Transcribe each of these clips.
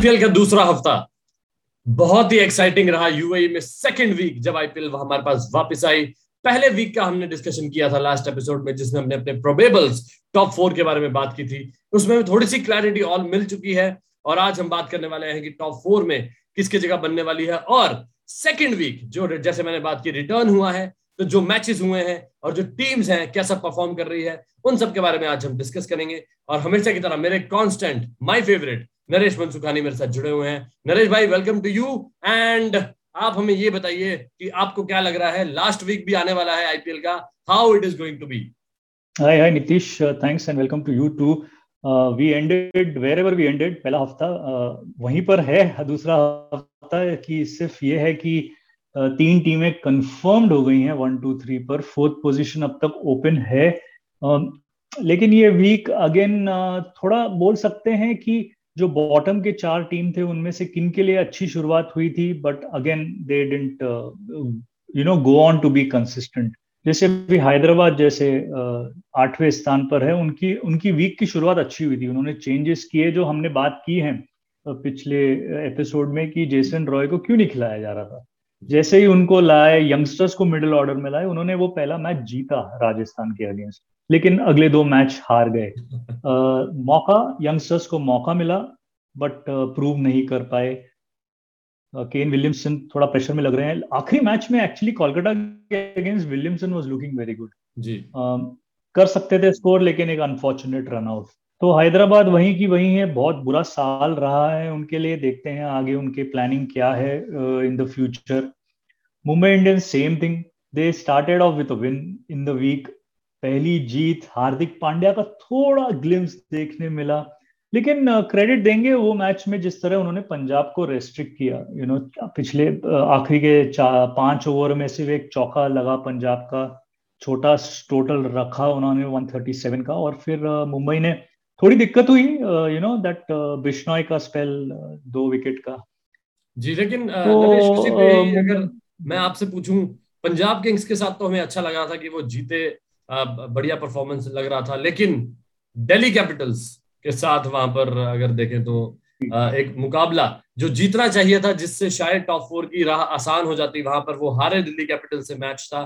IPL का दूसरा हफ़्ता बहुत ही एक्साइटिंग रहा। यूएई में सेकंड वीक जब आईपीएल हमारे पास वापस आई। पहले वीक का हमने डिस्कशन किया था लास्ट एपिसोड में, जिसमें हमने अपने प्रोबेबल्स टॉप फोर के बारे में बात की थी। उसमें थोड़ी सी क्लैरिटी ऑल मिल चुकी है और आज हम बात करने वाले हैं कि टॉप फोर में किसकी जगह बनने वाली है। और सेकेंड वीक जो जैसे मैंने बात की रिटर्न हुआ है तो जो मैचेस हुए हैं और जो टीम्स हैं कैसा परफॉर्म कर रही है उन सब के बारे में आज हम डिस्कस करेंगे। और हमेशा की तरह मेरे constant my favourite Naresh Mansukhani मेरे साथ जुड़े हुए हैं। नरेश भाई वेलकम टू यू एंड आप हमें ये बताइए कि आपको क्या लग रहा है? लास्ट वीक भी आने वाला है आईपीएल का। How it is going to be hi hi Nitish thanks and welcome to you too we ended wherever we ended पहला हफ़्ता uh, वहीं पर है दूसरा हफ़्ता कि सिर्फ़ ये है कि तीन टीमें कंफर्म्ड हो गई हैं वन टू थ्री पर। फोर्थ पोजीशन अब तक ओपन है। लेकिन ये वीक अगेन थोड़ा बोल सकते हैं कि जो बॉटम के चार टीम थे, उनमें से किन के लिए अच्छी शुरुआत हुई थी? But again they didn't you know go on to be consistent जैसे अभी हैदराबाद जैसे आठवें स्थान पर है, उनकी उनकी वीक की शुरुआत अच्छी हुई थी। उन्होंने चेंजेस किए जो हमने बात की है पिछले एपिसोड में कि जेसन रॉय को क्यों नहीं खिलाया जा रहा था? जैसे ही उनको लाए यंगस्टर्स को मिडिल ऑर्डर में लाए उन्होंने वो पहला मैच जीता राजस्थान के अगेंस्ट लेकिन अगले दो मैच हार गए। मौका यंगस्टर्स को मौका मिला बट प्रूव नहीं कर पाए। केन विलियमसन थोड़ा प्रेशर में लग रहे हैं। आखिरी मैच में एक्चुअली कोलकाता के against Williamson was looking very good ji. uh, कर सकते थे स्कोर लेकिन एक अनफॉर्चुनेट रन आउट तो हैदराबाद वहीं की वहीं है, बहुत बुरा साल रहा है उनके लिए, देखते हैं आगे उनके प्लानिंग क्या है in the future Mumbai Indians same thing they started off with win in the week पहली जीत हार्दिक पांड्या का थोड़ा ग्लिम्स देखने मिला, लेकिन क्रेडिट देंगे वो मैच में जिस तरह उन्होंने पंजाब को रेस्ट्रिक्ट किया. यू नो पिछले आखिरी के पाँच ओवर में सिर्फ़ एक चौका लगा पंजाब का, छोटा टोटल रखा उन्होंने 137 का और फिर मुंबई ने थोड़ी दिक्कत हुई यू नो दैट बिश्नॉय का स्पेल दो विकेट का। जी लेकिन तो, अगर मैं आपसे पूछूँ पंजाब किंग्स के साथ तो हमें अच्छा लगा था कि वो जीते बढ़िया परफॉर्मेंस लग रहा था लेकिन दिल्ली कैपिटल्स के साथ वहाँ पर अगर देखें तो एक मुकाबला जो जीतना चाहिए था जिससे शायद टॉप फोर की राह आसान हो जाती वहाँ पर वो हारे दिल्ली कैपिटल से मैच था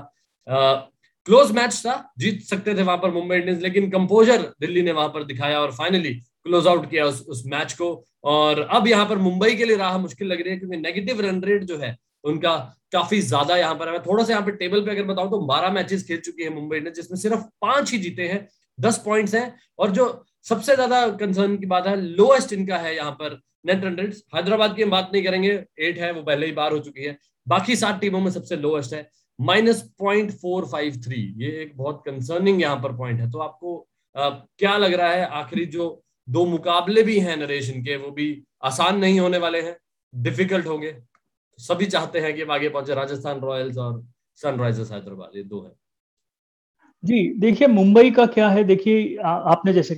क्लोज मैच था जीत सकते थे वहाँ पर मुंबई इंडियंस लेकिन कंपोजर दिल्ली ने वहाँ पर दिखाया और फाइनली क्लोज आउट किया उस, उस मैच को। और अब यहाँ पर मुंबई के लिए राह मुश्किल लग रही है क्योंकि नेगेटिव रन रेट जो है उनका काफ़ी ज़्यादा यहाँ पर है। थोड़ा सा यहाँ पे टेबल पे अगर बताऊँ तो बारह मैचेस खेल चुकी है मुंबई इंडियंस जिसमें सिर्फ़ पाँच ही जीते हैं दस पॉइंट्स हैं। और जो सबसे ज़्यादा कंसर्न की बात है लोएस्ट इनका है यहाँ पर नेट रन रेट हैदराबाद की हम बात नहीं करेंगे एट है वो पहले ही बार हो चुकी है। बाकी सात टीमों में सबसे लोएस्ट है। Minus point four five three ये एक बहुत कंसर्निंग यहाँ पर पॉइंट है। तो आपको आ, क्या लग रहा है आखिरी जो दो मुकाबले भी हैं नरेशन के वो भी आसान नहीं होने वाले हैं? डिफ़िकल्ट होंगे। सभी चाहते हैं कि आगे पहुँचे राजस्थान रॉयल्स और सनराइजर्स हैदराबाद ये दो है। जी देखिए मुंबई का क्या है? देखिए आपने जैसे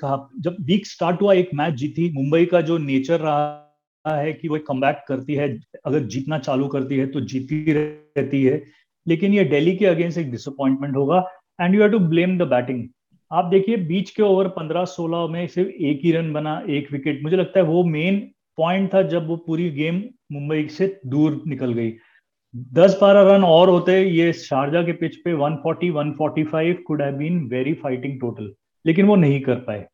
कहा जब वीक स्टार्ट हुआ एक मैच जीती मुंबई का जो नेचर रहा है कि वो कम करती है, अगर जीतना चालू करती है तो जीती रहती है। लेकिन ये दिल्ली के अगेंस्ट एक डिसअपॉइंटमेंट होगा and you have to blame the batting आप देखिए, बीच के ओवर 15-16 में सिर्फ़ एक ही रन बना, एक विकेट मुझे लगता है वो मेन पॉइंट था जब वो पूरी गेम मुंबई से दूर निकल गई। दस बारह रन और होते, ये शारजा के पिच पे 140 145 could have been very fighting total लेकिन वो नहीं कर पाए।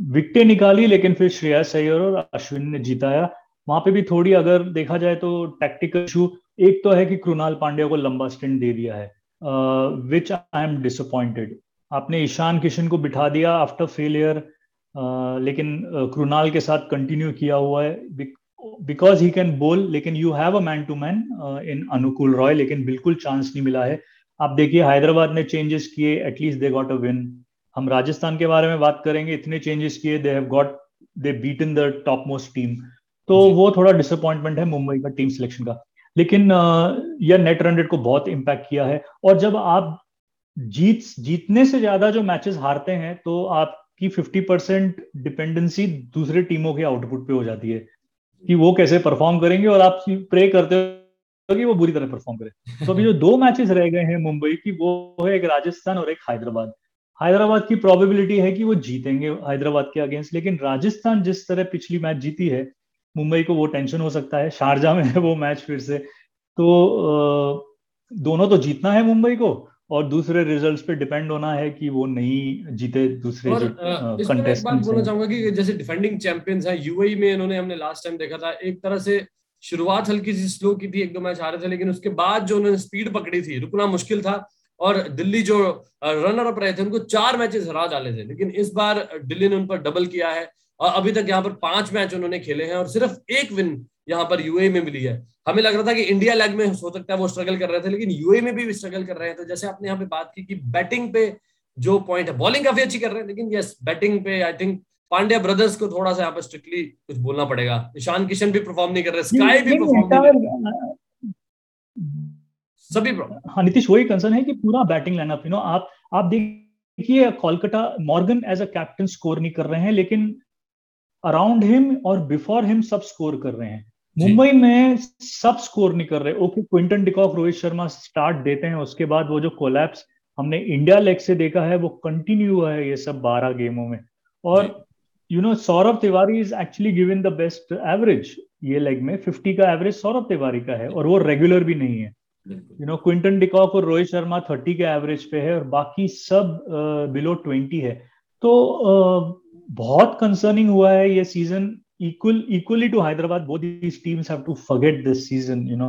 विकटें निकाली, लेकिन फिर श्रेयस अय्यर और अश्विन ने जीताया। वहाँ पे भी थोड़ी अगर देखा जाए तो टैक्टिकल इशू एक तो है कि कृणाल पांड्या को लंबा स्टेंट दे दिया है विच आई एम डिसअपॉइंटेड आपने ईशान किशन को बिठा दिया आफ्टर फेलियर लेकिन कृणाल के साथ कंटिन्यू किया हुआ है बिकॉज़ ही कैन बोल लेकिन you have a man to man in Anukul Roy, लेकिन बिल्कुल चांस नहीं मिला है। आप देखिए, हैदराबाद ने चेंजेस किए at least they got a win हम राजस्थान के बारे में बात करेंगे, इतने चेंजेस किए they have got they beat in the top most team तो वो थोड़ा डिसअपॉइंटमेंट है मुंबई का टीम सिलेक्शन का। लेकिन यह नेट रन रेट को बहुत इम्पैक्ट किया है। और जब आप जीत जीतने से ज़्यादा जो मैचेस हारते हैं तो आपकी 50 परसेंट डिपेंडेंसी दूसरे टीमों के आउटपुट पे हो जाती है। कि वो कैसे परफॉर्म करेंगे और आप प्रे करते हो कि वो बुरी तरह परफॉर्म करें। तो अभी जो दो मैचेस रह गए हैं मुंबई की वो है एक राजस्थान और एक हैदराबाद। हैदराबाद की प्रोबेबिलिटी है कि वो जीतेंगे हैदराबाद के अगेंस्ट लेकिन राजस्थान जिस तरह पिछली मैच जीती है मुंबई को वो टेंशन हो सकता है शारजा में है वो मैच फिर से। तो दोनों तो जीतना है मुंबई को और दूसरे रिजल्ट्स पे डिपेंड होना है कि वो नहीं जीते दूसरे और, जो कंटेस्टेंट्स बोलना चाहूँगा कि जैसे डिफेंडिंग चैंपियंस हैं यूएई में इन्होंने हमने लास्ट टाइम देखा था एक तरह से शुरुआत हल्की सी स्लो की थी एक दो मैच हारे थे लेकिन उसके बाद जो उन्होंने स्पीड पकड़ी थी रुकना मुश्किल था और दिल्ली जो रनर अप रहे थे उनको चार मैचेस हरा डाले थे। लेकिन इस बार दिल्ली ने उन पर डबल किया है। और अभी तक यहाँ पर पाँच मैच उन्होंने खेले हैं और सिर्फ़ एक विन यहाँ पर यूए में मिली है। हमें लग रहा था कि इंडिया लेग में हो सकता है वो स्ट्रगल कर रहे थे लेकिन यूए में भी स्ट्रगल कर रहे हैं। तो जैसे आपने यहाँ पे बात की कि बैटिंग पे जो पॉइंट है बॉलिंग काफ़ी अच्छी कर रहे हैं लेकिन यस बैटिंग पे आई थिंक पांड्या ब्रदर्स को थोड़ा सा यहाँ पर स्ट्रिक्टली कुछ बोलना पड़ेगा। ईशान किशन भी परफॉर्म नहीं कर रहे स्काई भी परफॉर्म नहीं कर रहे। सभी हाँ नीतीश वही कंसर्न है कि पूरा बैटिंग लाइनअप यू नो आप आप देखिए Kolkata Morgan as a captain score नहीं कर रहे हैं लेकिन अराउंड हिम और बिफोर हिम सब स्कोर कर रहे हैं। मुंबई में सब स्कोर नहीं कर रहे। Okay Quinton de Kock Rohit Sharma start देते हैं उसके बाद वो जो कोलैप्स हमने इंडिया लेग से देखा है वो कंटिन्यू हुआ है ये सब बारह गेमों में। और you know Saurabh Tiwari is actually given the best average ये लेग में। फिफ्टी का एवरेज सौरभ तिवारी का है और वो रेगुलर भी नहीं है। यू नो क्विंटन डिकॉक और रोहित शर्मा थर्टी के एवरेज पे है और बाकी सब बिलो uh, ट्वेंटी है। तो uh, बहुत कंसर्निंग हुआ है ये season equal equally to Hyderabad both this teams have to forget this season you know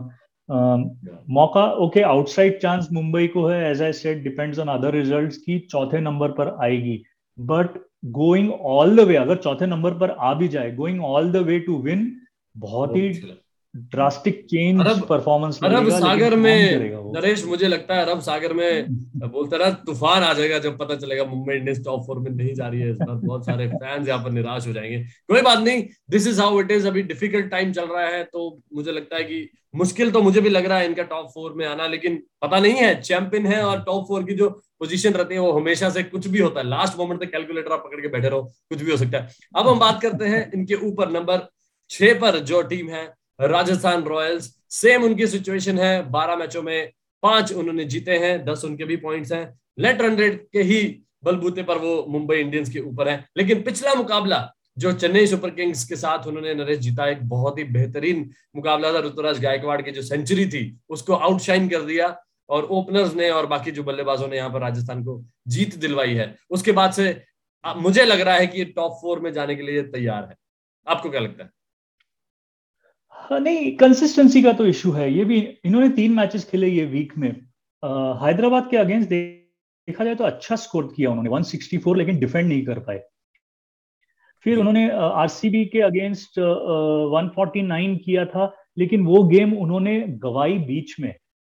मौका ओके आउटसाइड चांस मुंबई को है as I said depends on other results की चौथे नंबर पर आएगी। But going all the way अगर चौथे number पर आ भी जाए going all the way to win बहुत ही ड्रास्टिक चेंज परफॉर्मेंस अरब सागर में नरेश मुझे लगता है अरब सागर में बोलते रहा तूफ़ान आ जाएगा जब पता चलेगा मुंबई इंडियंस टॉप फोर में नहीं जा रही है। इस बार बहुत सारे फैंस यहाँ पर निराश हो जाएँगे। कोई बात नहीं this is how it is अभी डिफ़िकल्ट टाइम चल रहा है तो मुझे लगता है कि मुश्किल तो मुझे भी लग रहा है इनका टॉप फोर में आना लेकिन पता नहीं है चैंपियन है और टॉप फोर की जो पोजीशन रहती है वो हमेशा से कुछ भी होता है। लास्ट मोमेंट तक कैलकुलेटर आप पकड़ के बैठे रहो कुछ भी हो सकता है। अब हम बात करते हैं इनके ऊपर नंबर छह पर जो टीम है राजस्थान रॉयल्स। सेम उनकी सिचुएशन है, बारह मैचों में पाँच उन्होंने जीते हैं, दस उनके भी पॉइंट्स हैं। लेट रन रेट के ही बलबूते पर वो मुंबई इंडियंस के ऊपर है। लेकिन पिछला मुकाबला, जो चेन्नई सुपर किंग्स के साथ उन्होंने नरेश जीता, एक बहुत ही बेहतरीन मुकाबला था ऋतुराज गायकवाड़ की, जो सेंचुरी थी, उसको आउटशाइन कर दिया और ओपनर्स ने और बाकी जो बल्लेबाजों ने यहाँ पर राजस्थान को जीत दिलवाई है। उसके बाद से मुझे लग रहा है कि ये टॉप फोर में जाने के लिए तैयार है। आपको क्या लगता है? हाँ, नहीं कंसिस्टेंसी का तो इशू है। ये भी इन्होंने तीन मैचेस खेले ये वीक में। हैदराबाद के अगेंस्ट देखा जाए तो अच्छा स्कोर किया उन्होंने 164 लेकिन डिफेंड नहीं कर पाए। फिर उन्होंने आरसीबी के अगेंस्ट 149 किया था लेकिन वो गेम उन्होंने गवाई बीच में।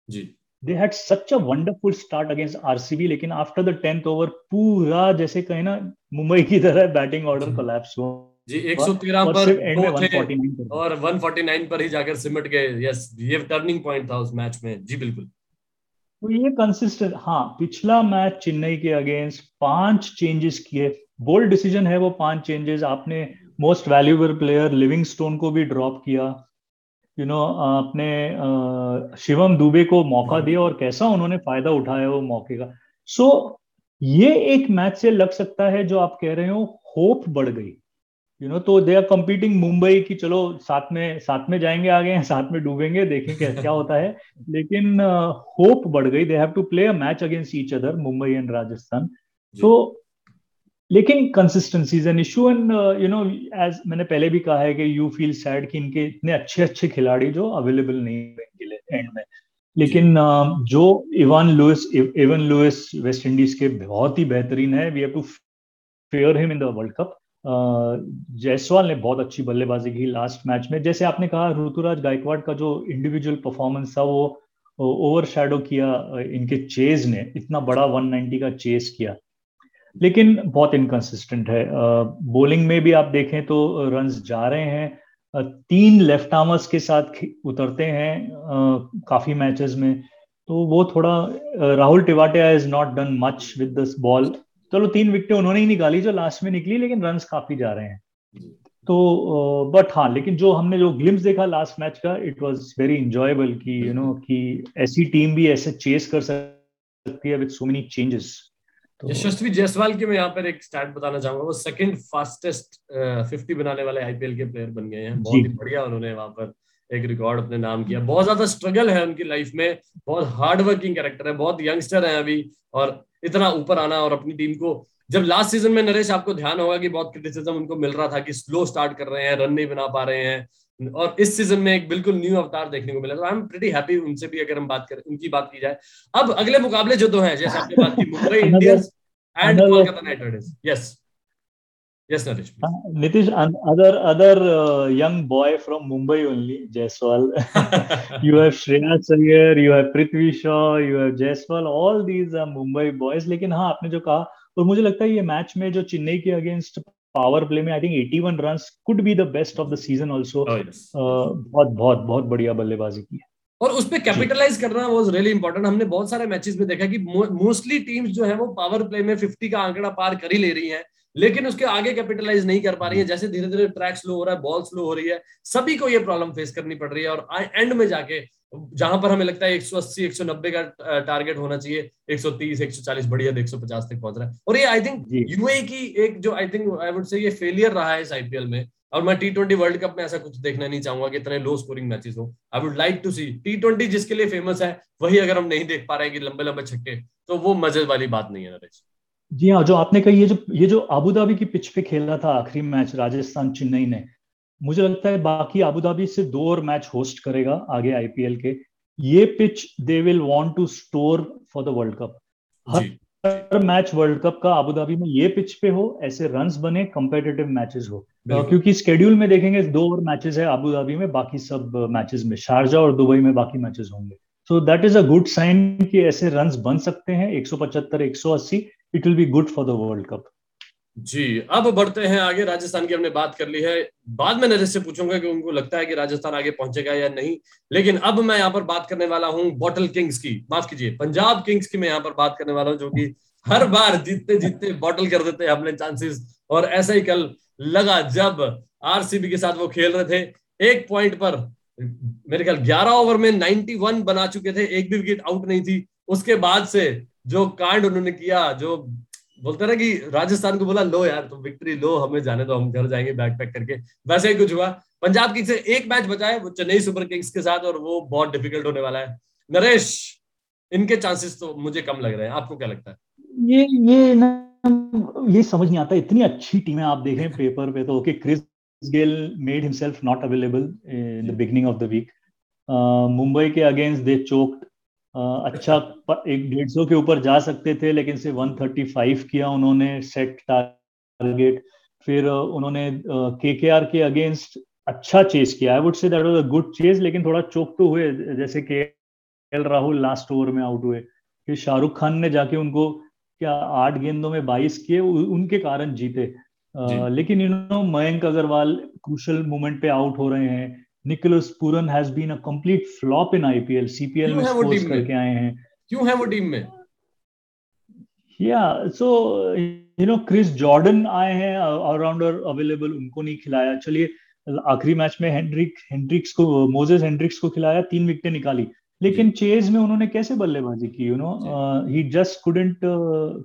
जी। They had such a wonderful start against RCB लेकिन आफ्टर द टेंथ ओवर पूरा जैसे कहे ना मुंबई की तरह बैटिंग ऑर्डर कोलैप्स हुआ। जी 113 पर थे और 149 पर ही जाकर सिमट गए। यस ये टर्निंग पॉइंट था उस मैच में। जी बिल्कुल। तो ये कंसिस्टेंट हाँ पिछला मैच चेन्नई के अगेंस्ट पाँच चेंजेस किए। बोल्ड डिसीज़न है वो पाँच चेंजेस आपने most valuable player Livingstone को भी ड्रॉप किया। यू you नो know, आपने शिवम दुबे को मौका दिया और कैसा उन्होंने फ़ायदा उठाया वो मौके का। सो so, ये एक मैच से लग सकता है जो आप कह रहे हो होप बढ़ गई। यू नो तो दे आर कम्पीटिंग मुंबई की चलो साथ में साथ में जाएँगे आगे साथ में डूबेंगे देखेंगे क्या क्या होता है। लेकिन होप uh, बढ़ गई। They have to play a match against each other Mumbai and Rajasthan so लेकिन consistency is an issue and you know as मैंने पहले भी कहा है कि यू फील सैड कि इनके इतने अच्छे अच्छे खिलाड़ी जो अवेलेबल नहीं है इनके लिए एंड में। लेकिन uh, जो Evin Lewis Evin Lewis West Indies के बहुत ही बेहतरीन है। We have to fear him in the world cup Jaiswal ने बहुत अच्छी बल्लेबाजी की लास्ट मैच में। जैसे आपने कहा, ऋतुराज गायकवाड़ का जो इंडिविजुअल परफॉर्मेंस था, वो ओवर शेडो किया इनके चेज ने। इतना बड़ा 190 का चेज किया। लेकिन बहुत इनकंसिस्टेंट है। बॉलिंग में भी आप देखें तो रन्स जा रहे हैं। तीन लेफ़्ट आर्मर्स के साथ उतरते हैं काफ़ी मैचेस में। तो वो थोड़ा Rahul Tewatia is not done much with this ball चलो तीन विकेट उन्होंने ही निकाली जो लास्ट में निकली लेकिन रन काफ़ी जा रहे हैं। तो बट हाँ लेकिन जो हमने जो ग्लिम्स देखा लास्ट मैच का इट वाज वेरी इंजॉयबल कि यू नो कि ऐसी टीम भी ऐसे चेस कर सकती है with so many changes Yashasvi Jaiswal के मैं यहाँ पर एक स्टार्ट बताना चाहूँगा। वो सेकंड फास्टेस्ट फिफ्टी बनाने वाले आईपीएल के प्लेयर बन गए हैं। बहुत ही बढ़िया उन्होंने वहाँ पर एक रिकॉर्ड अपने नाम किया। बहुत ज़्यादा स्ट्रगल है उनकी लाइफ में। बहुत हार्ड वर्किंग कैरेक्टर है। बहुत यंगस्टर है अभी। और इतना ऊपर आना और अपनी टीम को जब लास्ट सीज़न में नरेश आपको ध्यान होगा कि बहुत क्रिटिसिज्म उनको मिल रहा था कि स्लो स्टार्ट कर रहे हैं रन नहीं बना पा रहे हैं और इस सीज़न में एक बिल्कुल न्यू अवतार देखने को मिला तो आई एम प्रीटी हैप्पी उनसे भी अगर हम बात करें उनकी बात की जाए। अब अगले मुकाबले जो दो हैं जैसे आपने बात की Mumbai Indians and Kolkata Knight Riders yes Yes, Naresh. Uh, Nitish, and other other uh, young boy from Mumbai only, Jaiswal. you have Shreyas Iyer, you have Prithvi Shaw, you have Jaiswal. All these are Mumbai boys. लेकिन हाँ आपने जो कहा और मुझे लगता है ये मैच में जो चेन्नई के अगेंस्ट पावर प्ले में I think 81 runs could be the best of the season also बहुत बहुत बहुत बढ़िया बल्लेबाजी की है और उस पर कैपिटलाइज करना वाज रियली इंपॉर्टेंट हमने बहुत सारे मैचेस में देखा कि मोस्टली टीम्स जो है वो पावर प्ले में 50 का आंकड़ा पार कर ही ले रही हैं लेकिन उसके आगे कैपिटलाइज नहीं कर पा रही है। जैसे धीरे धीरे ट्रैक स्लो हो रहा है बॉल स्लो हो रही है सभी को ये प्रॉब्लम फेस करनी पड़ रही है और एंड में जाके जहाँ पर हमें लगता है 180 190 का टारगेट होना चाहिए 130 140 बढ़िया 150 तक पहुँच रहा है। और ये आई थिंक यूए की एक जो आई थिंक आई वुड से ये फेलियर रहा है इस आईपीएल में। और मैं टी ट्वेंटी वर्ल्ड कप में ऐसा कुछ देखना नहीं चाहूँगा कि इतने लो स्कोरिंग मैचेस हो। I would like to see T twenty जिसके लिए फ़ेमस है वही अगर हम नहीं देख पा रहे हैं कि लंबे लंबे छक्के तो वो मज़े वाली बात नहीं है नरेश। जी हाँ जो आपने कही ये जो ये जो अबू धाबी की पिच पे खेला था आखिरी मैच राजस्थान चेन्नई ने मुझे लगता है बाकी अबू धाबी से दो और मैच होस्ट करेगा आगे आईपीएल के। ये pitch they will want to store for the world cup her match world cup का अबू धाबी में ये पिच पे हो ऐसे रन्स बने कंपेटेटिव मैचेस हो। क्योंकि स्केड्यूल में देखेंगे दो और मैचेस है अबू धाबी में बाकी सब मैचेस में शारजा और दुबई में बाकी मैचेस होंगे। So that is a good sign कि ऐसे रन बन सकते हैं 175 180 it will be good for the world cup जी, अब बढ़ते हैं आगे। राजस्थान की हमने बात कर ली है। बाद में नरेश से पूछूँगा कि उनको लगता है कि राजस्थान आगे पहुंचेगा या नहीं। लेकिन अब मैं यहाँ पर बात करने वाला हूँ बॉटल किंग्स की। माफ़ कीजिए पंजाब किंग्स की मैं यहाँ पर बात करने वाला हूँ, जो कि हर बार जीतते जीतते बॉटल कर देते हैं अपने चांसेस और ऐसा ही कल लगा जब आरसीबी के साथ वो खेल रहे थे। एक पॉइंट पर, मेरे ख्याल 11 ओवर में 91 बना चुके थे। एक भी विकेट आउट नहीं थी। उसके बाद से जो कांड उन्होंने किया जो बोलते ना कि राजस्थान को बोला लो यार तुम विक्ट्री लो हमें जाने दो हम घर जाएँगे बैग पैक करके। वैसे ही कुछ हुआ। पंजाब किंग्स से एक मैच बचा है वो चेन्नई सुपर किंग्स के साथ और वो बहुत डिफ़िकल्ट होने वाला है। नरेश इनके चांसेस तो मुझे कम लग रहे हैं। आपको क्या लगता है? ये ये ना ये समझ नहीं आता। इतनी अच्छी टीमें आप देखें पेपर पे तो okay Chris Gayle made himself not available in the beginning of the week Mumbai के अगेंस्ट दे चोक्ड अच्छा एक डेढ़ सौ के ऊपर जा सकते थे लेकिन से 135 किया उन्होंने सेट टारगेट फिर उन्होंने के के आर के अगेंस्ट अच्छा चेस किया। I would say that was a good chase लेकिन थोड़ा चोक तो हुए जैसे K L Rahul last over में आउट हुए। फिर शाहरुख खान ने जाके उनको क्या आठ गेंदों में बाईस किए उनके कारण जीते। आ, लेकिन you know Mayank Agarwal crucial moment पे आउट हो रहे हैं। Nicholas Pooran has been a complete flop in IPL CPL में स्कोर्स करके आए हैं। क्यों है वो टीम में? या so you know Chris Jordan आए हैं ऑलराउंडर अवेलेबल उनको नहीं खिलाया। चलिए आखिरी मैच में हेनड्रिक हेनड्रिक्स को मोजेस हेनड्रिक्स को खिलाया तीन विकेटें निकाली। लेकिन चेज में उन्होंने कैसे बल्लेबाजी की you know he just couldn't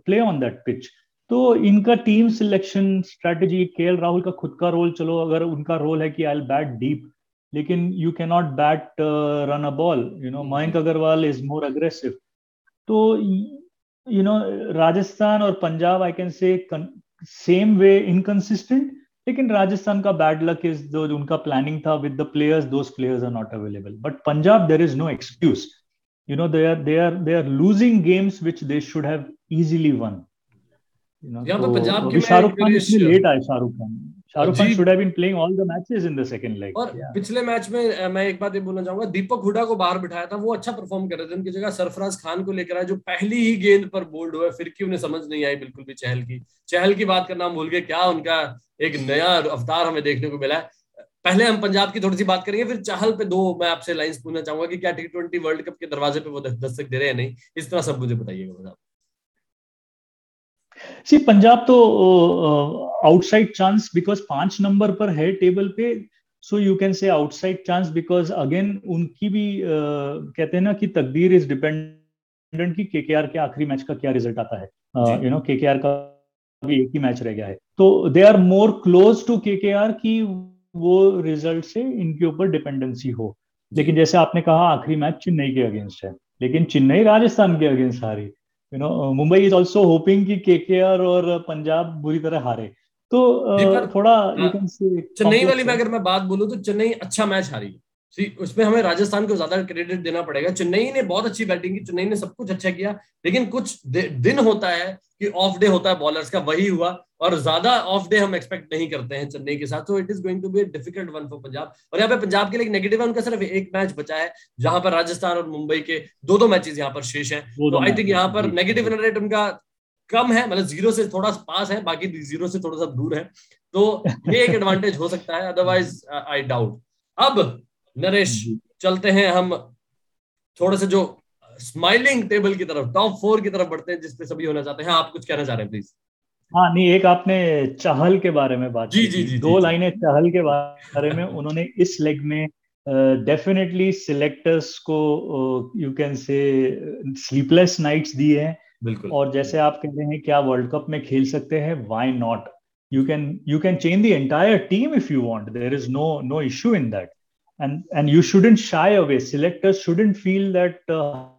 play on that pitch तो इनका टीम सिलेक्शन स्ट्रेटेजी के राहुल का खुद का रोल चलो अगर उनका रोल है कि आई बैट डीप लेकिन you can not bat run a ball you know Mayank Agarwal is more aggressive तो यू नो राजस्थान और Punjab I can say same way inconsistent लेकिन राजस्थान का बैड लक इज़ जो उनका प्लानिंग था with the players those players are not available but Punjab there is no excuse you know they are they are they should have easily won. You know तो पंजाब की शाहरुख खान इसलिए late आए Shahrukh Khan Shahrukh Khan should have been playing all the matches in the second leg और yeah. पिछले match में मैं एक बात ये बोलना चाहूँगा दीपक हुडा को बाहर बिठाया था वो अच्छा परफॉर्म कर रहे थे उनकी जगह सरफराज खान को लेकर आए जो पहली ही गेंद पर बोल्ड हुआ फिर की उन्हें समझ नहीं आई बिल्कुल भी चहल की। चहल की बात करना हम भूल गए क्या उनका एक नया अवतार हमें देखने को मिला है। पहले हम पंजाब की थोड़ी सी बात करेंगे फिर चाहल पे दो मैं आपसे लाइंस पूछना चाहूँगा कि क्या टी ट्वेंटी वर्ल्ड कप के दरवाजे पे वो दस्तक दे रहे हैं नहीं इस तरह सब मुझे बताइएगा सी पंजाब तो आउटसाइड चांस बिकॉज़ पाँच नंबर पर है टेबल पे so you can say outside chance because again उनकी भी uh, कहते हैं ना कि तकदीर इज़ डिपेंडेंट कि केकेआर के आखिरी मैच का क्या रिज़ल्ट आता है। यू नो के का भी एक ही मैच रह गया है। तो they are more close to के की वो रिज़ल्ट से इनके ऊपर डिपेंडेंसी हो। लेकिन जैसे आपने कहा आखिरी मैच चेन्नई के अगेंस्ट है। लेकिन चेन्नई राजस्थान के अगेंस्ट हारी। You know Mumbai is also hoping कि केकेआर और पंजाब बुरी तरह हारे। तो uh, थोड़ा से चेन्नई वाली में अगर मैं बात बोलूँ तो चेन्नई अच्छा मैच हारी। सी उसमें हमें राजस्थान को ज़्यादा क्रेडिट देना पड़ेगा। चेन्नई ने बहुत अच्छी बैटिंग की चेन्नई ने सब कुछ अच्छा किया। लेकिन कुछ दिन होता है कि ऑफ़ डे होता है बॉलर्स का वही हुआ। और ज़्यादा ऑफ़ डे हम एक्सपेक्ट नहीं करते हैं चेन्नई के साथ तो it is going to be difficult one for Punjab. और यहाँ पे पंजाब के लिए नेगेटिव है उनका सिर्फ़ एक मैच बचा है जहाँ पर राजस्थान और मुंबई के दो दो मैचेस यहाँ पर शेष है। तो आई थिंक यहाँ पर नेगेटिव रन रेट उनका कम है मतलब ज़ीरो से थोड़ा सा पास है बाकी ज़ीरो से थोड़ा सा दूर है। तो ये एक एडवांटेज हो सकता है अदरवाइज़ आई डाउट अब नरेश चलते हैं हम थोड़े से जो स्माइलिंग टेबल की तरफ़ टॉप फोर की तरफ़ बढ़ते हैं जिसपे सभी होना चाहते हैं। आप कुछ कहना चाह रहे हैं प्लीज़ हाँ नहीं एक आपने चहल के बारे में बात जी जी जी दो लाइनें चहल के बारे में उन्होंने इस लेग में डेफिनेटली uh, सिलेक्टर्स को you can say sleepless nights दिए हैं। बिल्कुल। और जैसे आप कह रहे हैं क्या वर्ल्ड कप में खेल सकते हैं? Why not you can you can change the entire team if you want there is no no issue in that and and you shouldn't shy away selectors shouldn't feel that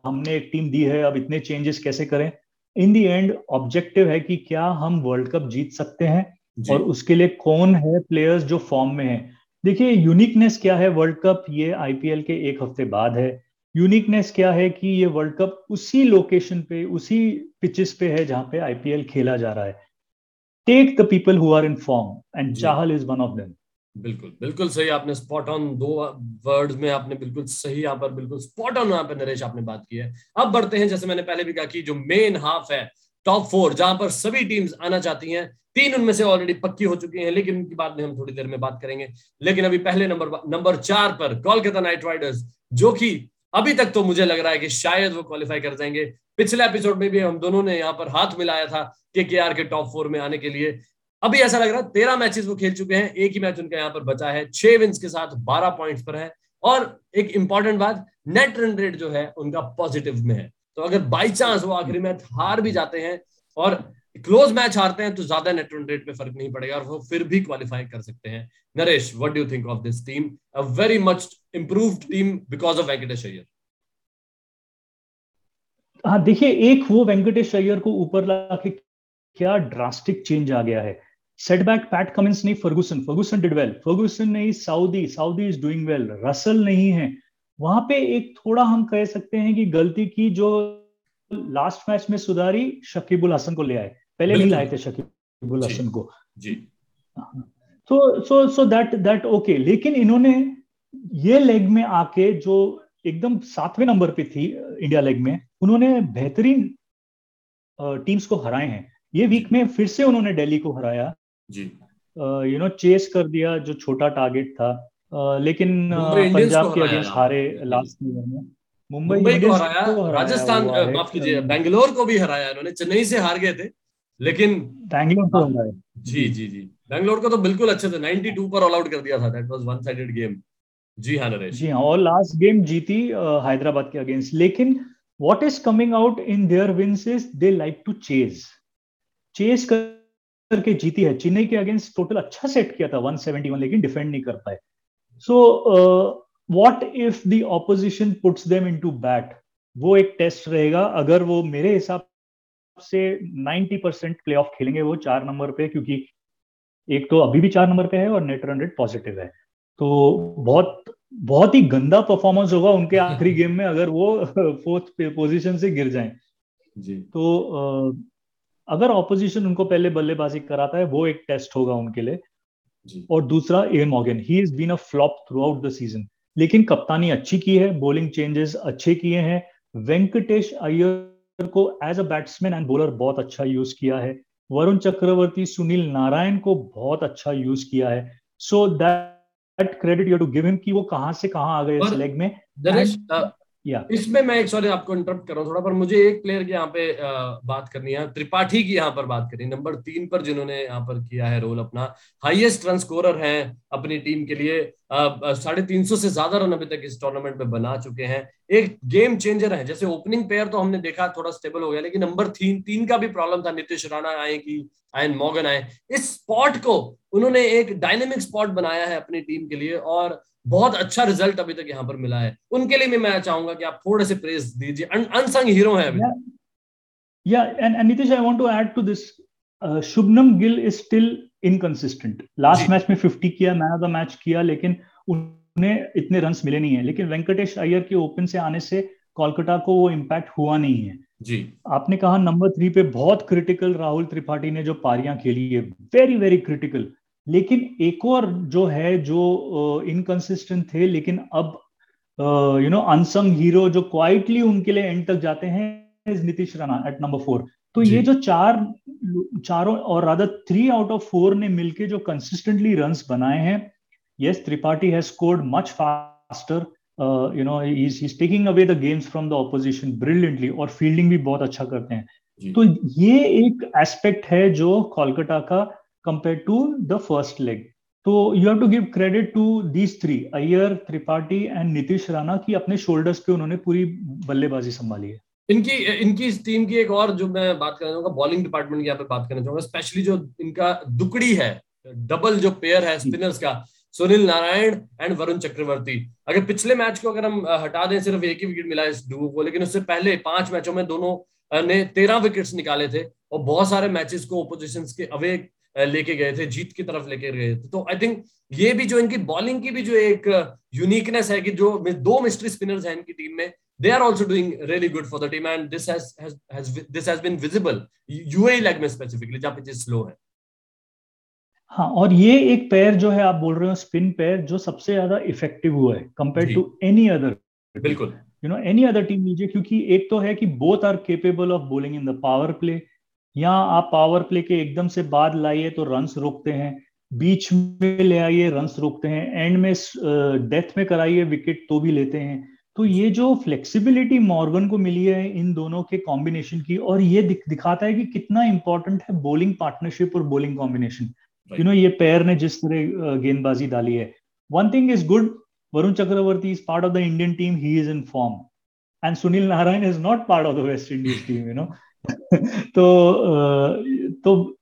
हमने एक team दी है अब इतने changes कैसे करें? इन दी and objective है कि क्या हम वर्ल्ड कप जीत सकते हैं और उसके लिए कौन है प्लेयर्स जो फॉर्म में है? देखिए यूनिकनेस क्या है वर्ल्ड कप ये आईपीएल के एक हफ़्ते बाद है। यूनिकनेस क्या है कि ये वर्ल्ड कप उसी लोकेशन पे उसी पिचेस पे है जहाँ पे आईपीएल खेला जा रहा है। Take the people who are in form and Chahal is one of them बिल्कुल बिल्कुल सही आपने स्पॉट ऑन दो वर्ड्स में आपने बिल्कुल सही यहाँ पर, बिल्कुल स्पॉट ऑन यहाँ पर नरेश आपने बात की है। अब बढ़ते हैं, जैसे मैंने पहले भी कहा कि जो मेन हाफ़ है टॉप फोर जहाँ पर सभी टीम्स आना चाहती हैं, तीन उनमें से ऑलरेडी पक्की हो चुकी हैं, लेकिन उनकी बात में हम थोड़ी देर में बात करेंगे। लेकिन अभी पहले नंबर नंबर चार पर कोलकाता नाइट राइडर्स जो कि अभी तक तो मुझे लग रहा है कि शायद वो क्वालिफाई कर जाएँगे। पिछले एपिसोड में भी हम दोनों ने यहाँ पर हाथ मिलाया था के के टॉप फोर में आने के लिए। अभी ऐसा लग रहा है तेरह मैचेस वो खेल चुके हैं, एक ही मैच उनका यहाँ पर बचा है, छह विंस के साथ बारह पॉइंट्स पर है। और एक इंपॉर्टेंट बात नेट रन रेट जो है, उनका पॉजिटिव में है। तो अगर बाई चांस वो आखिरी मैच हार भी जाते हैं और क्लोज मैच हारते हैं तो ज़्यादा नेट रन रेट पे फ़र्क नहीं पड़ेगा और वो फिर भी क्वालिफाई कर सकते हैं। Naresh what do think of this team a very much improved team because of Venkatesh Iyer हाँ देखिए, एक वो वेंकटेश अय्यर को ऊपर ला के क्या ड्रास्टिक चेंज आ गया है। सेटबैक पैट कमिंस नहीं Ferguson Ferguson did well Ferguson नहीं Southee Southee is doing well Russell नहीं है. वहाँ पे एक थोड़ा हम कह सकते हैं कि गलती की जो लास्ट मैच में सुधारी शकीबुल हसन को ले आए। पहले नहीं लाए थे शकीबुल हसन को। जी। तो so so that that okay लेकिन इन्होंने ये लेग में आके जो एकदम सातवें नंबर पे थी इंडिया लेग में उन्होंने बेहतरीन टीम्स को हराए हैं। ये वीक में फिर से उन्होंने दिल्ली को हराया। जी। यू नो चेस कर दिया जो छोटा टारगेट था। uh, लेकिन पंजाब के अगेंस्ट हारे लास्ट ईयर में। मुंबई को हराया राजस्थान माफ़ कीजिए बेंगलोर को भी हराया इन्होंने चेन्नई से हार गए थे लेकिन बैंगलोर को हराया। जी जी जी। बैंगलोर को तो बिल्कुल अच्छे थे 92 पर ऑल आउट कर दिया था that was one sided game जी हाँ नरेश। जी हाँ और लास्ट गेम जीती हैदराबाद के अगेंस्ट लेकिन what is coming out in their wins is they like to chase chase कर करके जीती है। चेन्नई के अगेंस्ट टोटल अच्छा सेट किया था 171 लेकिन डिफेंड नहीं कर पाए। So what if the opposition puts them into bat वो एक टेस्ट रहेगा। अगर वो मेरे हिसाब से 90 परसेंट प्ले ऑफ़ खेलेंगे वो चार नंबर पे क्योंकि एक तो अभी भी चार नंबर पे है और नेट रन रेट पॉजिटिव है। तो बहुत बहुत ही गंदा परफॉर्मेंस होगा उनके आखिरी गेम में अगर वो फोर्थ पोजीशन से गिर जाए। जी। तो uh, अगर ऑपोजिशन उनको पहले बल्लेबाजी कराता है वो एक टेस्ट होगा उनके लिए। और दूसरा Eoin Morgan he is been a flop throughout the season लेकिन कप्तानी अच्छी की है बॉलिंग चेंजेस अच्छे किए हैं। वेंकटेश अय्यर को as a batsman and bowler बहुत अच्छा यूज़ किया है। वरुण चक्रवर्ती सुनील नारायण को बहुत अच्छा यूज़ किया है। So that credit you to give him कि वो कहाँ से कहाँ आ गए इस लेग में। या इसमें मैं, एक सॉरी आपको इंटरप्ट कर रहा हूँ थोड़ा, पर मुझे एक प्लेयर की यहाँ पे बात करनी है। त्रिपाठी की यहाँ पर बात करनी नंबर तीन पर जिन्होंने यहाँ पर किया है रोल अपना। हाईएस्ट रन स्कोरर हैं अपनी टीम के लिए। साढ़े तीन सौ से ज़्यादा रन अभी तक इस टूर्नामेंट में बना चुके हैं। एक गेम चेंजर है। जैसे ओपनिंग प्लेयर तो हमने देखा, थोड़ा स्टेबल हो गया, लेकिन नंबर तीन तीन का भी प्रॉब्लम था। नीतीश राणा आए की आयन मॉगन आए। इस स्पॉट को उन्होंने एक डायनेमिक स्पॉट बनाया है अपनी टीम के लिए और बहुत अच्छा रिज़ल्ट अभी तक यहाँ पर मिला है। उनके लिए भी मैं चाहूँगा कि आप थोड़े से प्रेस दीजिए। अनसंग हीरो है अभी। या and Nitish I want to add to this Shubman Gill is still inconsistent last match में 50 किया मैन ऑफ़ द मैच किया लेकिन उन्हें इतने रन्स मिले नहीं है। लेकिन वेंकटेश अय्यर के ओपन से आने से कोलकाता को वो इम्पैक्ट हुआ नहीं है। जी। आपने कहा नंबर थ्री पे बहुत क्रिटिकल राहुल त्रिपाठी ने जो पारियाँ खेली है। वेरी वेरी क्रिटिकल लेकिन एक और जो है जो इनकंसिस्टेंट थे लेकिन अब यू नो अनसंग हीरो जो क्वाइटली उनके लिए एंड तक जाते हैं Nitish Rana at number four तो ये जो। चार चारों और Radha three out of four ने मिलके जो कंसिस्टेंटली रन बनाए हैं yes Tripathi has scored much faster you know is taking away the games from the opposition brilliantly और फील्डिंग भी बहुत अच्छा करते हैं। तो ये एक एस्पेक्ट है जो कोलकाता का compared to the first leg. तो you have to give credit to these three Iyer Tripathi and Nitish Rana की अपने शोल्डर्स पे उन्होंने पूरी बल्लेबाजी संभाली है इनकी इनकी इस टीम की एक और जो मैं बात करना चाहूँगा बॉलिंग डिपार्टमेंट की पे बात करना चाहूँगा स्पेशली जो इनका दुकड़ी है डबल जो पेयर है स्पिनर्स का, सुनील नारायण एंड वरुण चक्रवर्ती अगर पिछले मैच को अगर हम हटा दें, सिर्फ़ एक ही विकेट मिला इस डुओ को, लेकिन उससे पहले पाँच मैचों में दोनों ने तेरह विकेट्स निकाले थे, और बहुत सारे मैचेस को ओपोजिशन के अवे लेके गए थे जीत की तरफ़ लेके गए थे। तो आई थिंक ये भी जो इनकी बॉलिंग की भी जो एक यूनिकनेस है कि जो दो मिस्ट्री स्पिनर्स हैं इनकी टीम में they are also doing really good for the team and this this has been visible UAE leg में स्पेसिफिकली जहाँ पे स्लो है। हाँ और ये एक पैर जो है आप बोल रहे हो स्पिन पैर जो सबसे ज़्यादा इफ़ेक्टिव हुआ है कंपेयर टू एनी अदर बिल्कुल। You know any other team लीजिए क्योंकि एक तो है कि both are capable of bowling in the power play यहाँ आप पावर प्ले के एकदम से बाद लाइए तो रन्स रोकते हैं बीच में ले आइए रन्स रोकते हैं एंड में डेथ में कराइए विकेट तो भी लेते हैं। तो ये जो फ्लेक्सिबिलिटी मॉर्गन को मिली है इन दोनों के कॉम्बिनेशन की और ये दिख, दिखाता है कि कितना इंपॉर्टेंट है बोलिंग पार्टनरशिप और बोलिंग कॉम्बिनेशन यू नो ये पैर ने जिस तरह गेंदबाजी डाली है। One thing is good Varun Chakravarthy is part of the Indian team he is in form and Sunil Narine is not part of the West Indies team you know तो तो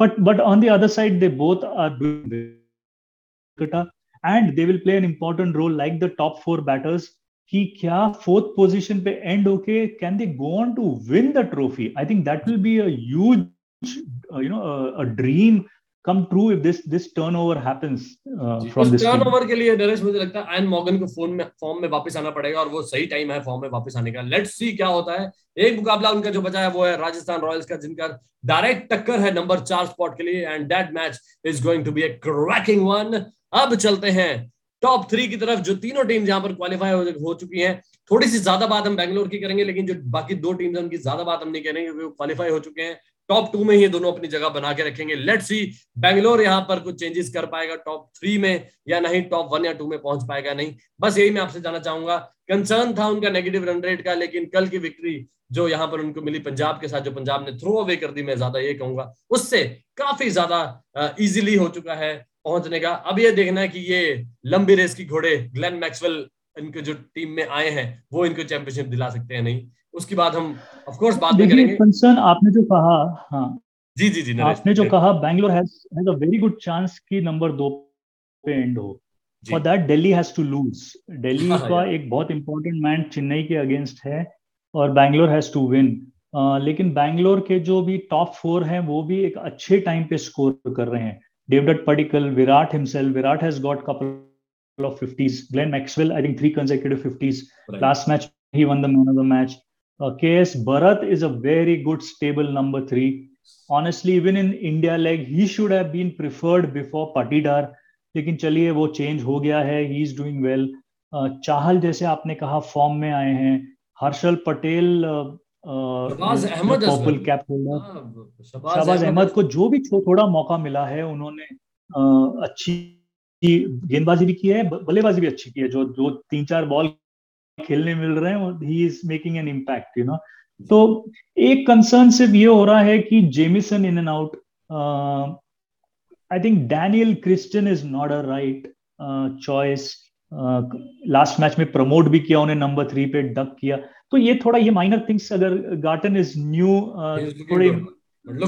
but but on the other side they both are doing and they will play an important role like the top four batters कि क्या fourth position पे and होके can they go on to win the trophy I think that will be a huge you know a dream come true if this this turnover happens uh, from this turnover के लिए नरेश मुझे लगता है Eoin Morgan को फ़ोन में form में वापस आना पड़ेगा और वो सही टाइम है फॉर्म में वापस आने का। लेट्स सी क्या होता है। एक मुकाबला उनका जो बचा है वो है राजस्थान रॉयल्स का जिनका डायरेक्ट टक्कर है नंबर चार स्पॉट के लिए and that match is going to be a cracking one अब चलते हैं। टॉप थ्री की तरफ़ जो तीनों टीम जहाँ पर क्वालिफाई हो, हो चुकी हैं थोड़ी सी ज़्यादा बात हम बैंगलोर की करेंगे लेकिन जो बाकी दो टीम्स हैं उनकी ज़्यादा बात हम नहीं करेंगे क्योंकि वो क्वालिफाई हो चुके हैं। टॉप टू में ही दोनों अपनी जगह बना के रखेंगे। लेट्स सी बैंगलोर यहाँ पर कुछ चेंजेस कर पाएगा टॉप थ्री में, या नहीं टॉप वन या टू में पहुँच पाएगा नहीं। बस यही मैं आपसे जानना चाहूँगा। कंसर्न था उनका नेगेटिव रन रेट का, लेकिन कल की विक्ट्री जो यहाँ पर उनको मिली पंजाब के साथ, जो पंजाब ने थ्रो अवे कर दी, मैं ज़्यादा ये कहूँगा, उससे काफ़ी ज़्यादा इजिली हो चुका है पहुँचने का। अब ये देखना है कि ये लंबी रेस की घोड़े ग्लेन मैक्सवेल इनके जो टीम में आए हैं, वो इनको चैंपियनशिप दिला सकते हैं नहीं। उसके बाद हम ऑफ़ कोर्स बात में करेंगे। कंसर्न आपने जो कहा हाँ। जी जी जी आपने जो कहा Bangalore has a very good chance कि नंबर दो पे एंड हो। For that Delhi has to lose Delhi का एक बहुत इंपॉर्टेंट मैच चेन्नई के अगेंस्ट है और बैंगलोर हैज़ टू विन लेकिन बैंगलोर के जो भी टॉप फोर हैं वो भी एक अच्छे टाइम पे स्कोर कर रहे हैं। Devdutt Padikkal Virat himself Virat has got couple of 50s Glenn Maxwell I think three consecutive 50s right. last match he won the man of the match Uh, KS Bharat is a very good stable number three. Honestly, even in India leg, he should have been preferred before Patidar. लेकिन चलिए वो change हो गया है he is doing well Chahal जैसे आपने कहा form में आए हैं Harshal Patel purple cap holder Shahbaz Ahmed को जो भी थोड़ा मौका मिला है उन्होंने uh, अच्छी गेंदबाजी भी की है बल्लेबाजी भी अच्छी की है जो जो तीन चार बॉल खेलने मिल रहे हैं he is making an impact you know तो एक कंसर्न सिर्फ़ ये हो रहा है कि Jamieson in and out I think Daniel Christian is not a right choice last match में प्रमोट भी किया उन्हें नंबर थ्री पे डक किया। तो ये थोड़ा ये माइनर थिंग्स अगर गार्टन इज़ न्यू थोड़े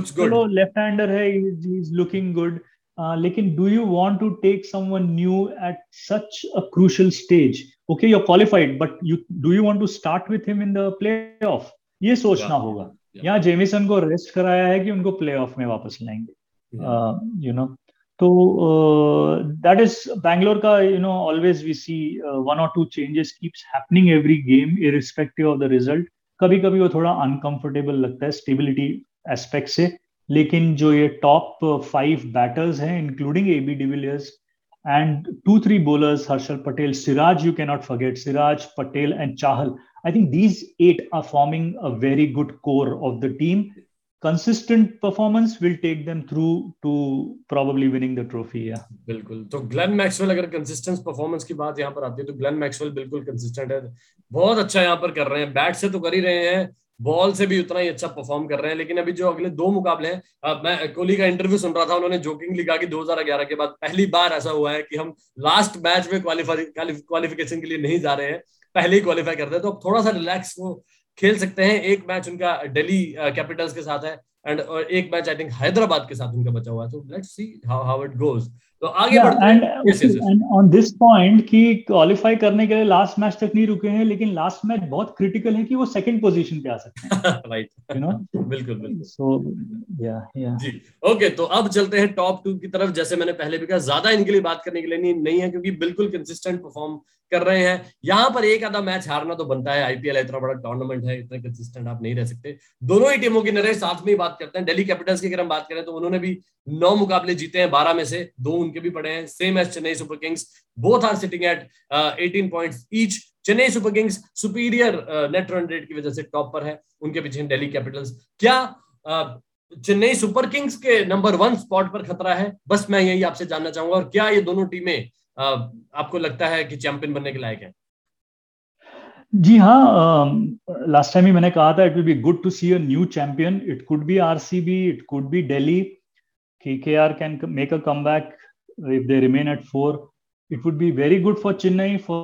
चलो लेफ़्ट हैंडर है इज़ लुकिंग गुड लेकिन do you want to take someone new at such a crucial stage okay you are qualified but you do you want to start with him in the play off ये सोचना होगा। यहाँ Jameson को rest कराया है कि उनको play off में वापस लाएँगे। यू नो तो दैट इज़ बैंगलोर का you know always we see one और two changes keeps happening every game irrespective of the result कभी कभी वो थोड़ा अनकंफर्टेबल लगता है स्टेबिलिटी एस्पेक्ट से। लेकिन जो ये टॉप फाइव बैटर्स हैं including A B de Villiers and two three bowlers Harshal Patel Siraj you cannot forget Siraj Patel and Chahal I think these eight are forming a very good core of the team. Consistent performance will take them through to probably winning the trophy. Yeah. बिल्कुल तो Glenn Maxwell अगर consistent performance की बात यहाँ पर आती है तो ग्लेन मैक्सवेल बिल्कुल कंसिस्टेंट है बहुत अच्छा यहाँ पर कर रहे हैं बैट से तो कर ही रहे हैं बॉल से भी उतना ही अच्छा परफॉर्म कर रहे हैं। लेकिन अभी जो अगले दो मुकाबले हैं मैं कोहली का इंटरव्यू सुन रहा था, उन्होंने जोकिंगली कहा कि 2011 के बाद पहली बार ऐसा हुआ है कि हम लास्ट मैच में क्वालिफिकेशन के लिए नहीं जा रहे हैं। पहले ही क्वालिफाई करते हैं। तो अब थोड़ा सा रिलैक्स वो खेल सकते हैं। एक मैच उनका दिल्ली कैपिटल्स के साथ है एंड एक मैच आई थिंक हैदराबाद के साथ उनका बचा हुआ है। तो let's see how how it goes तो आगे yeah, बढ़ते हैं। एंड ऑन दिस पॉइंट कि क्वालिफाई करने के लिए लास्ट मैच तक नहीं रुके हैं लेकिन लास्ट मैच बहुत क्रिटिकल है कि वो सेकंड पोजीशन पे आ सकते हैं राइट यू नो बिल्कुल बिल्कुल। सो या या जी। ओके तो अब चलते हैं टॉप टू की तरफ़। जैसे मैंने पहले भी कहा ज़्यादा इनके लिए बात करने के लिए नहीं, नहीं है क्योंकि बिल्कुल कंसिस्टेंट परफॉर्म कर रहे हैं। यहाँ पर एक आधा मैच हारना तो बनता है। आईपीएल इतना बड़ा टूर्नामेंट है, इतना कंसिस्टेंट आप नहीं रह सकते। दोनों ही टीमों की नरेश साथ में ही बात करते हैं। दिल्ली कैपिटल्स की अगर हम बात करें तो उन्होंने भी नौ मुकाबले जीते हैं, बारह में से दो उनके भी पड़े हैं। Same as Chennai Super Kings both are sitting at eighteen point each Chennai Super Kings superior net run rate की वजह से टॉप पर है। उनके पीछे दिल्ली कैपिटल्स क्या चेन्नई सुपर किंग्स के नंबर वन स्पॉट पर खतरा है? बस मैं यही आपसे जानना चाहूँगा। और क्या ये दोनों टीमें आपको लगता है कि चैंपियन बनने के लायक है? जी हाँ लास्ट टाइम ही मैंने कहा था it will be good to see a new champion it could be RCB it could be Delhi KKR can make a comeback if they remain at four. It would be very good for Chennai for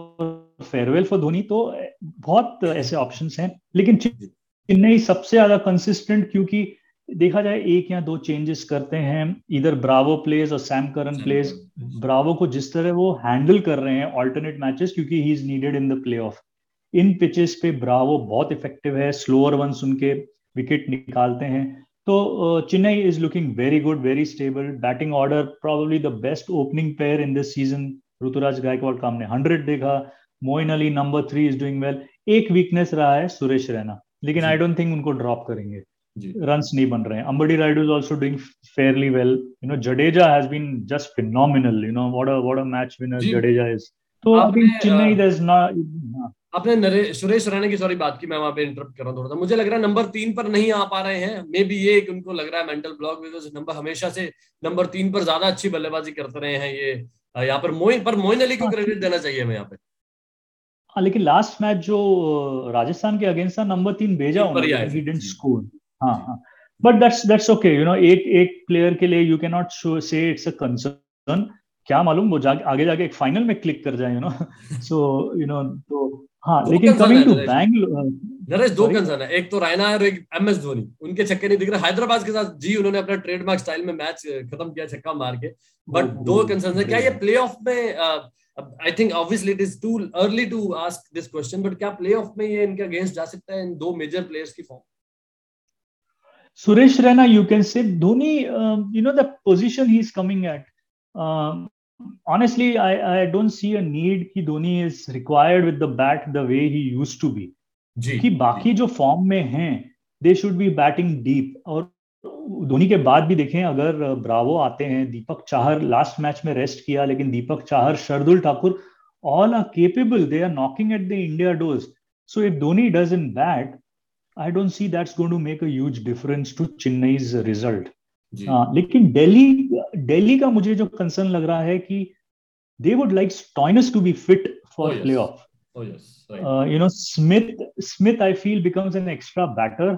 farewell for Dhoni तो बहुत ऐसे options हैं. लेकिन चेन्नई सबसे ज़्यादा consistent क्योंकि देखा जाए एक या दो चेंजेस करते हैं। इधर ब्रावो प्लेज और सैम करन प्लेज ब्रावो को जिस तरह वो हैंडल कर रहे हैं ऑल्टरनेट मैचेस क्योंकि he is needed in the play off in pitches पे ब्रावो बहुत इफ़ेक्टिव है स्लोअर वंस उनके विकेट निकालते हैं। तो Chennai is looking very good very stable batting order probably the best opening player in this season Ruturaj Gaikwad का हमने hundred देखा। Moeen Ali number three is doing well एक weakness रहा है सुरेश रैना। लेकिन आई डोंट थिंक उनको drop करेंगे। Run नहीं बन रहे हैं। Ambati Rayudu is also doing fairly well you know Jadeja has been just phenomenal you know what a what a match winner Jadeja is तो अभी चेन्नई देयर इज़ नॉट आपने नरे सुरेश रैना की सॉरी बात की मैं वहाँ पे इंटरप्ट कर रहा हूँ थोड़ा सा। मुझे लग रहा है नंबर तीन पर नहीं आ पा रहे हैं। मे बी ये एक उनको लग रहा है मेंटल ब्लॉक बिकॉज़ नंबर हमेशा से नंबर तीन पर ज़्यादा अच्छी बल्लेबाजी करते रहे हैं ये यहाँ पर मोइन पर मोइन अली को क्रेडिट देना चाहिए हमें यहाँ पे। हाँ लेकिन लास्ट मैच जो राजस्थान के अगेंस्ट था नंबर तीन भेजा ही स्कोर हाँ हाँ। But that's that's okay you know एक एक प्लेयर के लिए you can not show say it's a concern क्या मालूम वो जाके आगे जाके एक फाइनल में क्लिक कर जाए you know so you know तो हाँ लेकिन कमिंग टू बैंगलोर नरेश। दो कंसर्न है। एक तो रायना और एक एम एस धोनी उनके छक्के नहीं दिख रहे। हैदराबाद के साथ जी उन्होंने अपना ट्रेडमार्क स्टाइल में मैच खत्म किया छक्का मार के। बट दो कंसर्न है। क्या ये प्ले ऑफ़ में I think obviously it is too early to ask this question but क्या प्ले ऑफ़ में ये इनके अगेंस्ट जा सकता है इन दो मेजर प्लेयर्स की form Suresh Raina you can say Dhoni you know the position he is coming at honestly, I, I don't see a need कि Dhoni is required with the bat the way he used to be. कि बाकी जो form में हैं they should be batting deep और धोनी के बाद भी देखें अगर ब्रावो आते हैं दीपक चाहर लास्ट मैच में रेस्ट किया लेकिन Deepak Chahar Shardul Thakur all are capable they are knocking at the india doors so if dhoni doesn't bat i don't don't see going to make a huge difference to chennai's result. हाँ लेकिन दिल्ली दिल्ली का मुझे जो concern लग रहा है कि they would like Stoinis to be fit for play off you know. Uh, Smith Smith I feel becomes an extra batter.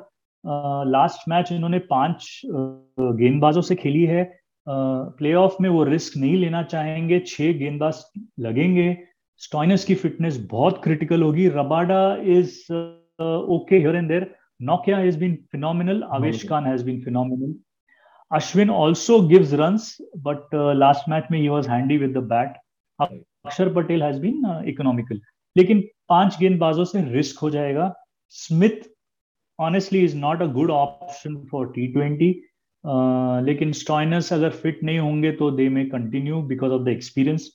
Last match इन्होंने पाँच गेंदबाजों से खेली है। प्लेऑफ में वो रिस्क नहीं लेना चाहेंगे। छह गेंदबाज लगेंगे। स्टॉइनस की फिटनेस बहुत क्रिटिकल होगी। Rabada is okay here and there Nokia has been phenomenal Avesh Khan has been phenomenal Ashwin also gives runs but last match में he was handy with the bat Axar Patel has been economical लेकिन पाँच गेंदबाजों से risk हो जाएगा Smith honestly is not a good option for T twenty लेकिन Stoinis अगर fit नहीं होंगे तो they may continue because of the experience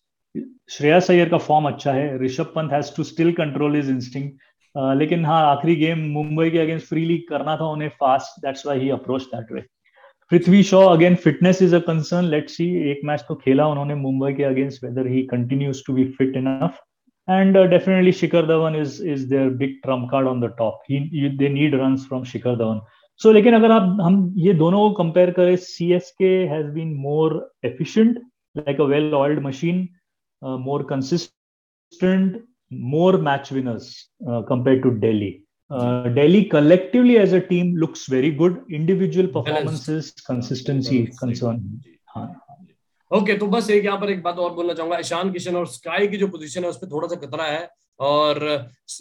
Shreyas Iyer का फॉर्म अच्छा है Rishabh Pant has to still control is instinct लेकिन हाँ आखिरी गेम मुंबई के अगेंस्ट फ्रीली करना था उन्हें fast that's why he approach that way Prithvi Shaw again fitness is a concern let see एक मैच तो खेला उन्होंने मुंबई के against whether he continues to be fit enough Shikhar Dhawan is is their big trump card on the top. He you, they need runs from Shikhar Dhawan. So लेकिन अगर आप हम ये दोनों को कंपेयर करें C S K has been more efficient like a well oiled machine more consistent more match winners uh, compared to Delhi. Uh, Delhi collectively as a team looks very good. Individual performances, consistency concern. हाँ okay okay, तो बस एक यहाँ पर एक बात और बोलना चाहूँगा। ईशान किशन और स्काई की जो पोजीशन है उस पर थोड़ा सा खतरा है और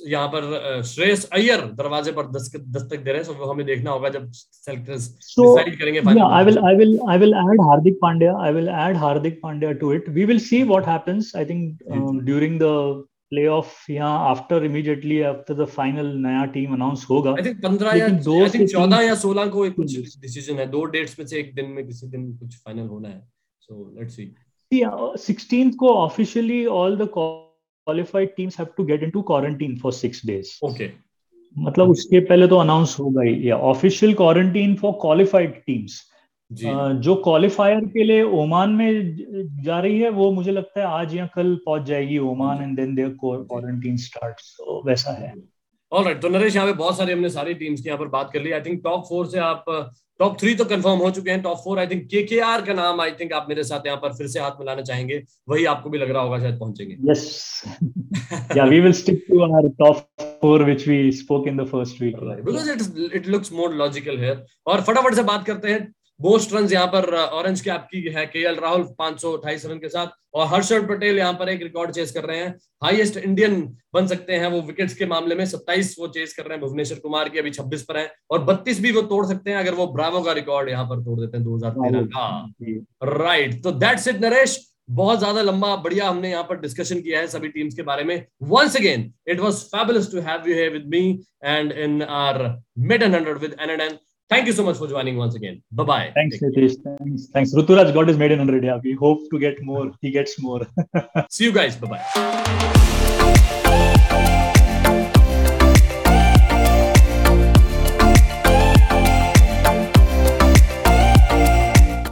यहाँ पर श्रेयस अय्यर दरवाजे पर दस्तक दे रहे हैं सो हमें देखना होगा जब सेलेक्टर्स डिसाइड करेंगे I will I will I will add Hardik Pandya I will add Hardik Pandya to it we will see what happens I think during the play off यहाँ after immediately after the final नया team announce होगा I think 15 या I think 14 या 16 को एक कुछ decision है दो डेट्स में से एक दिन में किसी दिन कुछ फाइनल होना है let's see. Yeah, 16th को all the qualified teams have to get into quarantine for six days. Okay. मतलब उसके पहले तो अनाउंस होगा ही या official quarantine for qualified teams जो। क्वालिफायर के लिए ओमान में जा रही है वो मुझे लगता है आज या कल पहुँच जाएगी Oman and then there quarantine start तो वैसा है। ऑलराइट तो नरेश यहाँ पे बहुत सारी हमने सारी टीम्स की यहाँ पर बात कर ली। आई थिंक टॉप फोर से आप टॉप थ्री तो कंफर्म हो चुके हैं। टॉप फोर आई थिंक के के आर का नाम आई थिंक आप मेरे साथ यहाँ पर फिर से हाथ मिलाना चाहेंगे। वही आपको भी लग रहा होगा शायद पहुँचेंगे। Yes yeah we will stick to our top four which we spoke in the first week because it it looks more logical here और फटाफट से बात करते हैं मोस्ट रन यहाँ पर ऑरेंज कैप की है के एल राहुल पाँच रन के साथ और हर्षद पटेल यहाँ पर एक रिकॉर्ड चेस कर रहे हैं। हाईएस्ट इंडियन बन सकते हैं वो विकेट्स के मामले में। 27 वो चेस कर रहे हैं भुवनेश्वर कुमार की अभी 26 पर हैं और 32 भी वो तोड़ सकते हैं अगर वो ब्रावो का रिकॉर्ड यहाँ पर तोड़ देते हैं 2013 का। राइट तो दैट्स इट नरेश। बहुत ज़्यादा लंबा बढ़िया हमने यहाँ पर डिस्कशन किया है सभी टीम्स के बारे में। Once again it was fabulous to have you here with me and in our mid and hundred with an Thank you so much for joining once again. Bye bye. Thanks, Nitish. Thanks. Thanks. Ruturaj got his made in 100. Yeah, we hope to get more. He gets more. See you guys. Bye bye.